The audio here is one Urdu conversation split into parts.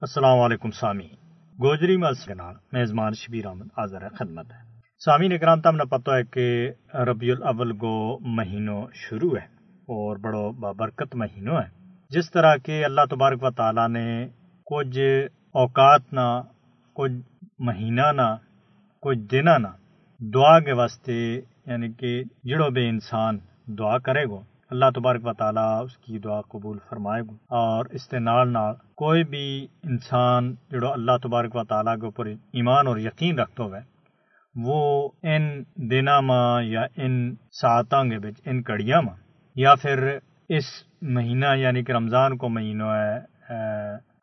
السلام علیکم سامی۔ گوجری مل نال میزبان شبیر احمد حاضر خدمت ہے۔ سامی نے کرام تم نے پتہ ہے کہ ربیع الاول کو مہینوں شروع ہے اور بڑو بابرکت مہینوں ہے۔ جس طرح کہ اللہ تبارک و تعالی نے کچھ اوقات نہ، کچھ مہینہ نہ، کچھ دن نہ دعا کے واسطے یعنی کہ جڑو بے انسان دعا کرے گو۔ اللہ تبارک و تعالیٰ اس کی دعا قبول فرمائے گا۔ اور اس کے نال نال کوئی بھی انسان جڑو اللہ تبارک و تعالیٰ کے اوپر ایمان اور یقین رکھتا ہوئے، وہ ان دنوں میں یا ان ساعتوں کے بچ ان کڑیاں میں یا پھر اس مہینہ یعنی کہ رمضان کو مہینہ ہے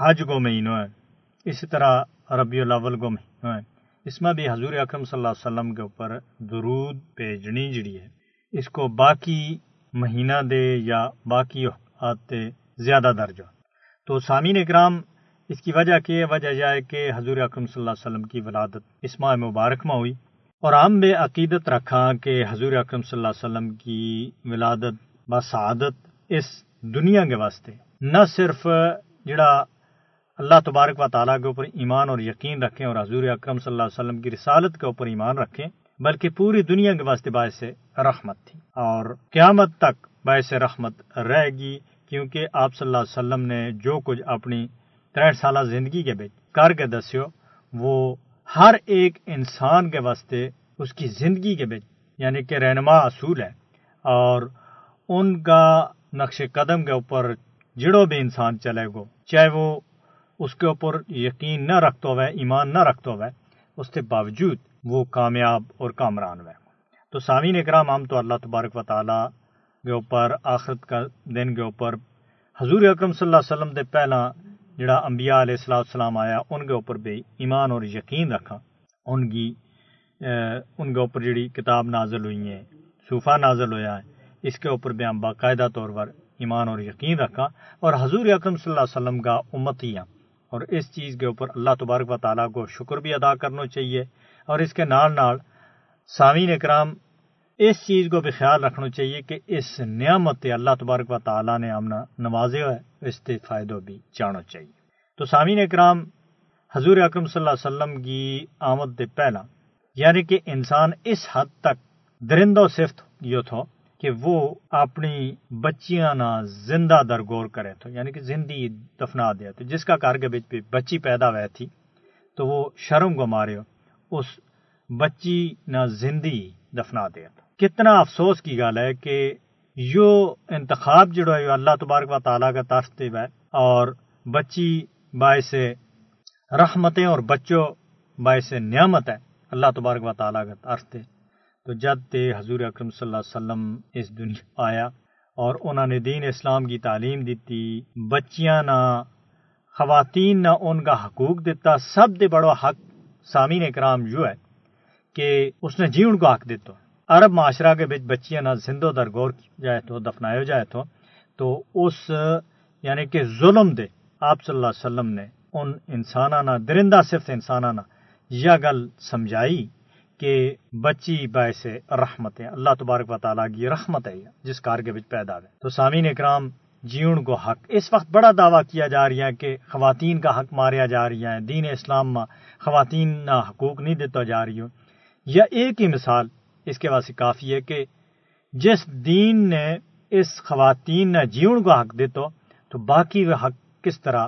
حج کو مہینہ ہے اسی طرح ربیع الاول کو مہینہ ہے اس میں بھی حضور اکرم صلی اللہ علیہ وسلم کے اوپر درود بھیجنی جڑی ہے، اس کو باقی مہینہ دے یا باقی اوقات زیادہ درجہ۔ تو سامعین اکرام، اس کی وجہ کی وجہ یہ ہے کہ حضور اکرم صلی اللہ علیہ وسلم کی ولادت اس ماہ مبارک میں ہوئی اور ہم بے عقیدت رکھا کہ حضور اکرم صلی اللہ علیہ وسلم کی ولادت بسعادت اس دنیا کے واسطے، نہ صرف جڑا اللہ تبارک و تعالیٰ کے اوپر ایمان اور یقین رکھیں اور حضور اکرم صلی اللہ علیہ وسلم کی رسالت کے اوپر ایمان رکھیں بلکہ پوری دنیا کے واسطے باعث رحمت تھی۔ اور قیامت تک باعث رحمت رہے گی کیونکہ آپ صلی اللہ علیہ وسلم نے جو کچھ اپنی تریٹ سالہ زندگی کے بچ کر کے دسو وہ ہر ایک انسان کے واسطے اس کی زندگی کے بچ یعنی کہ رہنما اصول ہے۔ اور ان کا نقش قدم کے اوپر جڑو بھی انسان چلے گو، چاہے وہ اس کے اوپر یقین نہ رکھتا ہوئے، ایمان نہ رکھتا ہوئے اس کے باوجود وہ کامیاب اور کامران ہوئے تو سامعین اکرام، ہم تو اللہ تبارک و تعالیٰ کے اوپر، آخرت کا دن کے اوپر، حضور اکرم صلی اللہ علیہ وسلم دے پہلا جڑا انبیاء علیہ السلام السلام آیا، ان کے اوپر بھی ایمان اور یقین رکھا۔ ان کی ان کے اوپر جڑی کتاب نازل ہوئی ہیں، صوفہ نازل ہوا ہے، اس کے اوپر بھی ہم باقاعدہ طور پر ایمان اور یقین رکھا۔ اور حضور اکرم صلی اللہ علیہ وسلم کا امت ہی اور اس چیز کے اوپر اللہ تبارک و تعالیٰ کو شکر بھی ادا کرنا چاہیے اور اس کے نال نال سامعین اکرام اس چیز کو بھی خیال رکھنا چاہیے کہ اس نعمت اللہ تبارک و تعالیٰ نے ہم نوازے ہوئے اس کے فائدہ بھی جانا چاہیے۔ تو سامعین اکرام، حضور اکرم صلی اللہ علیہ وسلم کی آمد دے پہلا یعنی کہ انسان اس حد تک درندہ صفت یہ تھا کہ وہ اپنی بچیاں نہ زندہ درگور کرے تھے یعنی کہ زندگی دفنا دیا تو، جس کا کار کے بچ پہ بچی پیدا ہوئی تھی تو وہ شرم کو مارے اس بچی نہ زندگی دفنا دیا تھا کتنا افسوس کی گل ہے کہ یو انتخاب جڑو ہے اللہ تبارک و تعالیٰ کا طرف ہے اور بچی باعث رحمتیں اور بچوں باعث نعمت ہے اللہ تبارک و تعالیٰ کا طرف تو جد تے حضور اکرم صلی اللہ علیہ وسلم اس دنیا آیا اور انہوں نے دین اسلام کی تعلیم دیتی بچیاں نہ، خواتین نہ ان کا حقوق دیتا سب دے بڑو حق سامین اکرام جو ہے کہ اس نے جیون کو حق دیتا عرب معاشرہ کے بچ بچیاں نہ زندو در غور جائے تو دفنایا جائے تو تو اس یعنی کہ ظلم دے آپ صلی اللہ علیہ وسلم نے ان انسانہ درندہ صرف انسانہ یہ گل سمجھائی۔ کہ بچی باعث رحمت ہے۔ اللہ تبارک و تعالیٰ کی رحمت ہے جس کار کے بچ پیدا ہے تو سامعین اکرام، جیون کو حق، اس وقت بڑا دعویٰ کیا جا رہا ہے کہ خواتین کا حق ماریا جا رہی ہے۔ دین اسلام میں خواتین نہ حقوق نہیں دیتا جا رہی ہو۔ یا ایک ہی مثال اس کے واسطے کافی ہے کہ جس دین نے اس خواتین نہ جیون کو حق دیتا، تو باقی وہ حق کس طرح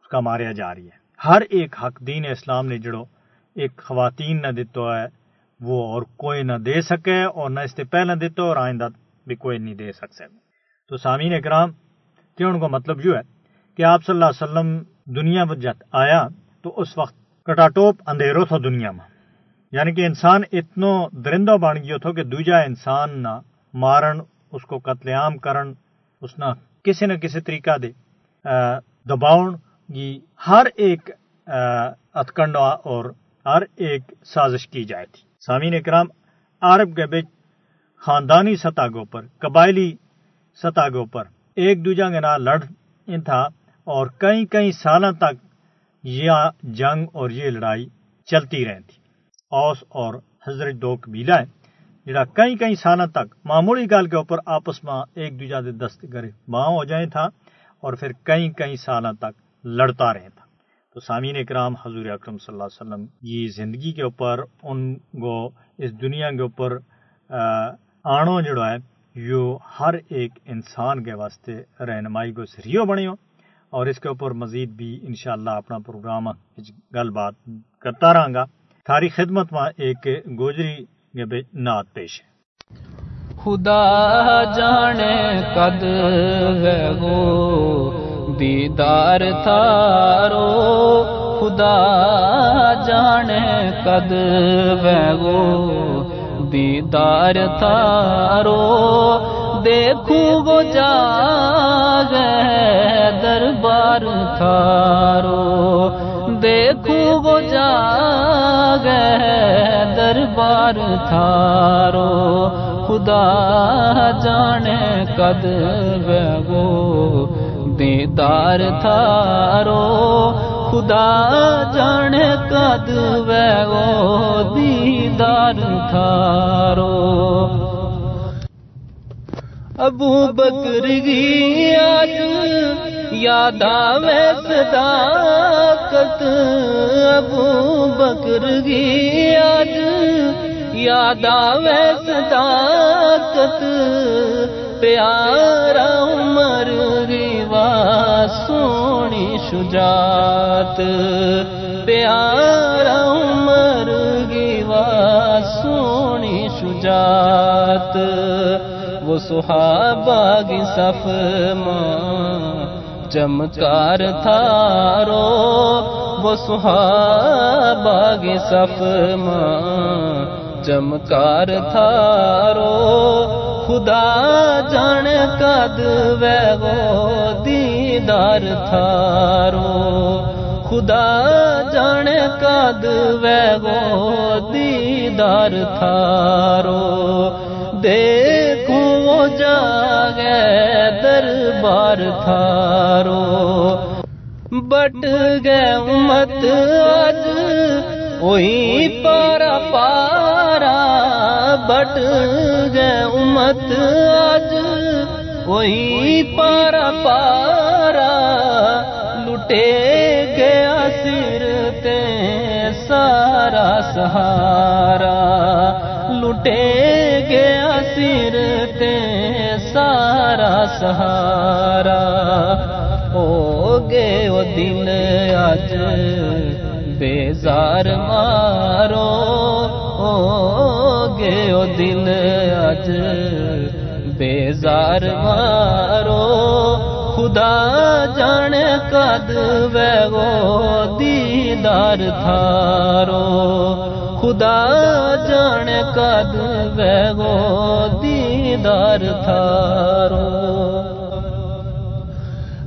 اس کا ماریا جا رہی ہے؟ ہر ایک حق دین اسلام نے جڑو، ایک خواتین نہ دیتا ہے وہ اور کوئی نہ دے سکے اور نہ اس سے پہلے دیتا اور آئندہ بھی کوئی نہیں دے سکتے تو سامعین اکرام کہ ان کو مطلب جو ہے کہ آپ صلی اللہ علیہ وسلم دنیا میں جب آیا تو اس وقت کٹاٹوپ اندھیرو تھا دنیا میں یعنی کہ انسان اتنو درندہ بن گیا تھا کہ دوجا انسان نہ مارن، اس کو قتل عام کرن، اس نہ کسی نہ کسی طریقہ دے دباؤن گی ہر ایک اتکنڈا اور ہر ایک سازش کی جائے تھی۔ سامعین اکرام عرب کے بچ خاندانی سطح کے اوپر قبائلی سطح کے اوپر ایک دوجہ کے نام لڑ تھا اور کئی کئی سالوں تک یہ جنگ اور یہ لڑائی چلتی رہی تھی اوس اور حضرت دو قبیلہ ہے جڑا کئی کئی سالوں تک معمولی گل کے اوپر آپس میں ایک دوجہ دے دست گرے باؤں ہو جائے تھا اور پھر کئی کئی سالوں تک لڑتا رہے تھا تو سامعین اکرام، حضور اکرم صلی اللہ علیہ وسلم کی زندگی کے اوپر، ان کو اس دنیا کے اوپر آنو جڑو ہے، یو ہر ایک انسان کے واسطے رہنمائی کو ذریعہ بنے ہو اور اس کے اوپر مزید بھی انشاءاللہ اپنا پروگرام گل بات کرتا رہا گا تھاری خدمت میں ایک گوجری نعت پیش ہے۔ خدا جانے قد گو دیدار تھارو، خدا جانے کد ویگو۔ دیدار تھارو، دیکھو وہ جا گئے دربار تھارو۔ دیکھو وہ جا گئے دربار تھارو۔ خدا جانے کد ویگو۔ دیدار تھارو، خدا جان کد ویگو دیدار تھارو۔ ابو بکر گی آج یاد آوے صداقت۔ ابو بکر گی آج یاد آوے صداقت۔ پیارا عمر ریوا سونی شجاعت۔ پیارا عمر ریوا سونی شجاعت۔ وہ صحابہ کی صف ماں چمکار تھارو وہ سہابا کی صف ماں چمکار تھارو خدا جان کد ویگو دیدار تھارو۔ خدا جان کد ویگو دیدار تھارو۔ دیکھو جاگے دربار تھارو۔ بٹ گئے امت آج وہی پارا پارا بٹ گئے امت آج۔ وہی پارا پارا لٹے گیا سر تے سارا سہارا۔ لٹے گیا سر تے سارا سہارا۔ ہو گے وہ دن آج۔ اج بیزار مارو۔ ہو گے وہ دن اج بیزار مارو۔ خدا جان کد ویگو دیدار تھارو۔ خدا جان کد ویگو دیدار تھارو۔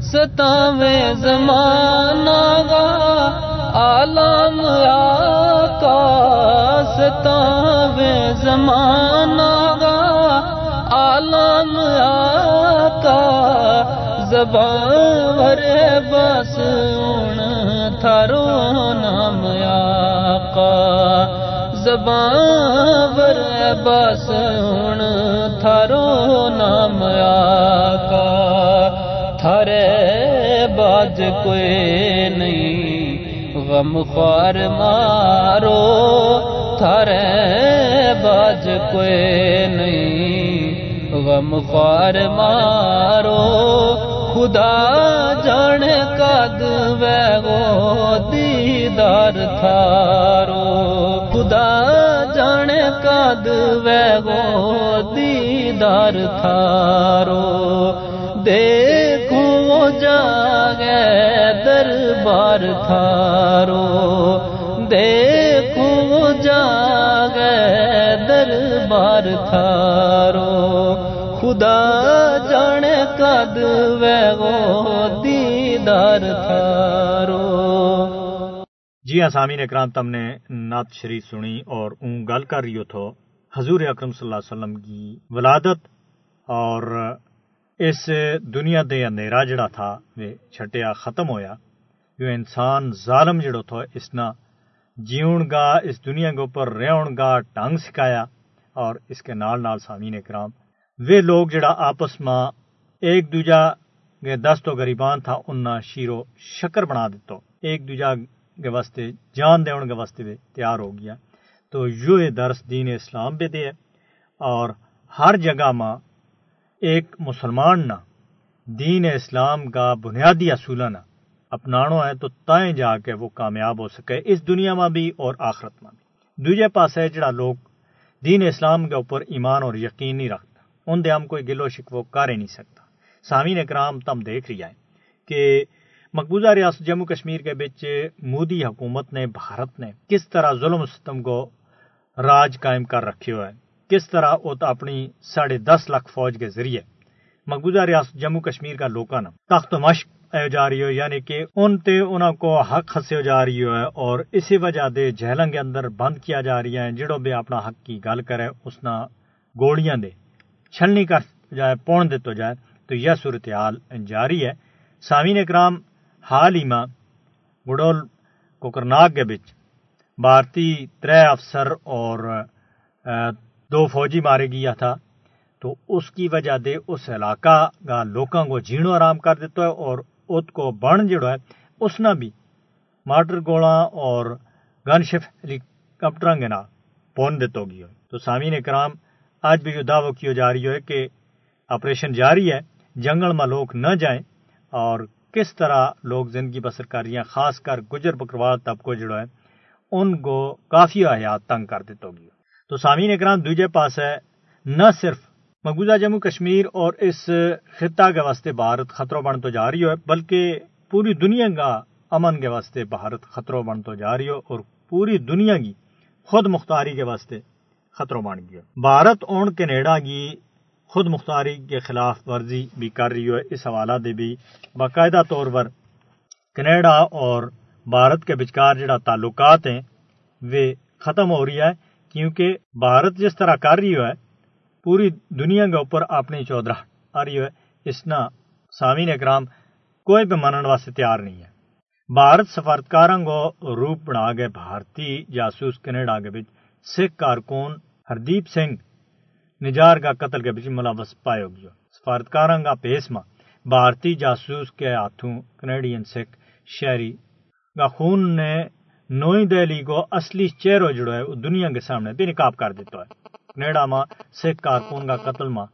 ستاویں زمانہ گا عالم آقا ستاویں زمانہ گا۔ عالم آقا زبان ور بس ان تھارو نام آقا زبان ور بس ان تھارو نام آقا تھارے باج کوئی نہیں۔ غم خوار مارو، تھارے باج کوئی نہیں۔ غم خوار مارو، خدا جان کد ویگو دیدار تھارو۔ خدا جان کد ویگو دیدار تھارو۔ دیکھو جاگے دربار تھارو۔ دیکھو جاگے دربار تھارو۔ خدا جان کد ویگو دیدار تھارو۔ جی ہاں سامعین اکرام، تم نے نعت شریف سنی اور اون گل کر رہی تھو حضور اکرم صلی اللہ علیہ وسلم کی ولادت اور اس دنیا دے اندھیرا جڑا تھا وہ چھٹیا ختم ہویا۔ جو انسان ظالم جڑو تھو، اس نہ جیون گا، اس دنیا کے اوپر رہن گا ٹنگ سکھایا اور اس کے نال نال سامعین اکرام وہ لوگ جڑا آپس میں ایک دوجا کے دست و گریبان تھا، ان شیرو شکر بنا دیتو ایک دوجا کے واسطے، جان دون کے واسطے بھی تیار ہو گیا۔ تو یہ درس دین اسلام پہ دے اور ہر جگہ ماں ایک مسلمان نہ، دین اسلام کا بنیادی اصولہ نہ۔ اپناڑو ہے تو تائیں جا کے وہ کامیاب ہو سکے اس دنیا میں بھی اور آخرت میں بھی۔ دوجے پاس ہے جڑا لوگ دین اسلام کے اوپر ایمان اور یقین نہیں رکھتا ان دے ہم کوئی گلو شکو کر ہی نہیں سکتا۔ سامعین اکرام، تم دیکھ رہی ہے کہ مقبوضہ ریاست جموں کشمیر کے بچ مودی حکومت نے، بھارت نے کس طرح ظلم و ستم کو راج قائم کر رکھے ہوئے کس طرح وہ اپنی ساڑھے دس لاکھ فوج کے ذریعے۔ مقبوضہ ریاست جموں کشمیر کا لوکا نا تخت مشق جا رہی ہو یعنی کہ ان تے انہوں کو حق ہسے جا رہی ہو ہے اور اسی وجہ دے جہلنگ کے اندر بند کیا جا رہی ہے جڑوں بھی اپنا حق کی گل کرے، اس نا گوڑیاں دے چھلنی کر جائے، پون دے تو جائے۔ تو یہ صورتحال جاری ہے۔ سامعین اکرام، حال ہی ماں گڈول کوکرناگ کے بچ بھارتی ترے افسر اور دو فوجی مارے گیا تھا، تو اس کی وجہ دے اس علاقہ کا لوگوں کو جھیڑو آرام کر دیتا ہے اور ات کو بن جڑا ہے، اس نے بھی مارٹر گوڑا اور گن شپ ہیلی کاپٹر کے نا پون دیتا گیا تو سامعین کرام، آج بھی جو دعوی کیا جا رہی ہے کہ آپریشن جاری ہے، جنگل میں لوگ نہ جائیں اور کس طرح لوگ زندگی بسر کر رہی ہیں، خاص کر گجر بکروال طبقہ جڑا ہے، ان کو کافی حیات تنگ کر دیتا گیا تو سامعین اکرام دوجے پاس ہے نہ صرف مقبوضہ جموں کشمیر اور اس خطہ کے واسطے بھارت خطروں بن تو جا رہی ہو، بلکہ پوری دنیا کا امن کے واسطے بھارت خطروں بن تو جا رہی ہو اور پوری دنیا کی خود مختاری کے واسطے خطروں بن گیا بھارت اون کینیڈا کی خود مختاری کے خلاف ورزی بھی کر رہی ہے اس حوالہ دے بھی باقاعدہ طور پر کینیڈا اور بھارت کے بچکار جڑا تعلقات ہیں، وہ ختم ہو رہی ہے۔ کیونکہ بھارت جس طرح کر رہی ہے، پوری دنیا کے اوپر اپنی چودرا آ رہی ہے، اس نا سامعین اکرام کوئی بھی منن واسطے تیار نہیں ہے۔ بھارت سفارتکار کو روپ بنا گئے بھارتی جاسوس کینیڈا کے بچ سکھ کارکون ہردیپ سنگھ نجار کا قتل کے بچ ملوث پائے گیا سفارتکار کا پیس ماں بھارتی جاسوس کے ہاتھوں کینیڈین سکھ شہری کا خون نے نوئی دہلی کو اصلی چہرو جڑا ہے دنیا کے سامنے بے نقاب کر دیتا ہے۔ کینیڈا ماں سکھ کارکن کا قتل ماں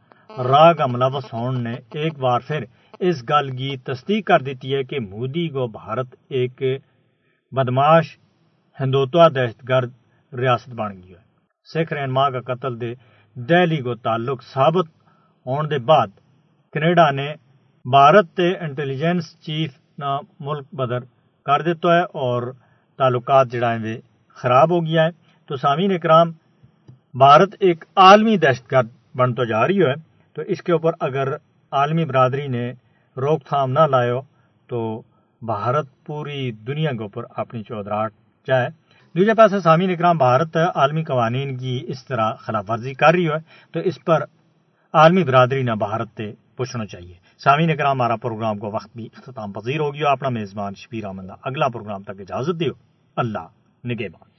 راہ کا ملوث ہون نے ایک بار پھر اس گل کی تصدیق کر دیتی ہے کہ مودی کو بھارت ایک بدماش ہندوتوا دہشت گرد ریاست بن گئی ہے۔ سکھ رہنما کا قتل دے دہلی کو تعلق ثابت ہون دے بعد کینیڈا نے بھارت تے انٹیلیجنس چیف نہ ملک بدر کر دیتا ہے اور تعلقات جڑا ہے خراب ہو گیا ہے تو سامعین اکرام، بھارت ایک عالمی دہشت گرد بن تو جا رہی ہے تو اس کے اوپر اگر عالمی برادری نے روک تھام نہ لائے تو بھارت پوری دنیا کے اوپر اپنی چودراہٹ جائے دوسرے پاس سامعین اکرام، بھارت عالمی قوانین کی اس طرح خلاف ورزی کر رہی ہے تو اس پر عالمی برادری نہ بھارت سے پوچھنا چاہیے۔ سامعین اکرام، ہمارا پروگرام کو وقت بھی اختتام پذیر ہو گیا۔ اپنا میزبان شبیر احمد اگلا پروگرام تک اجازت دیو۔ اللہ نگے بان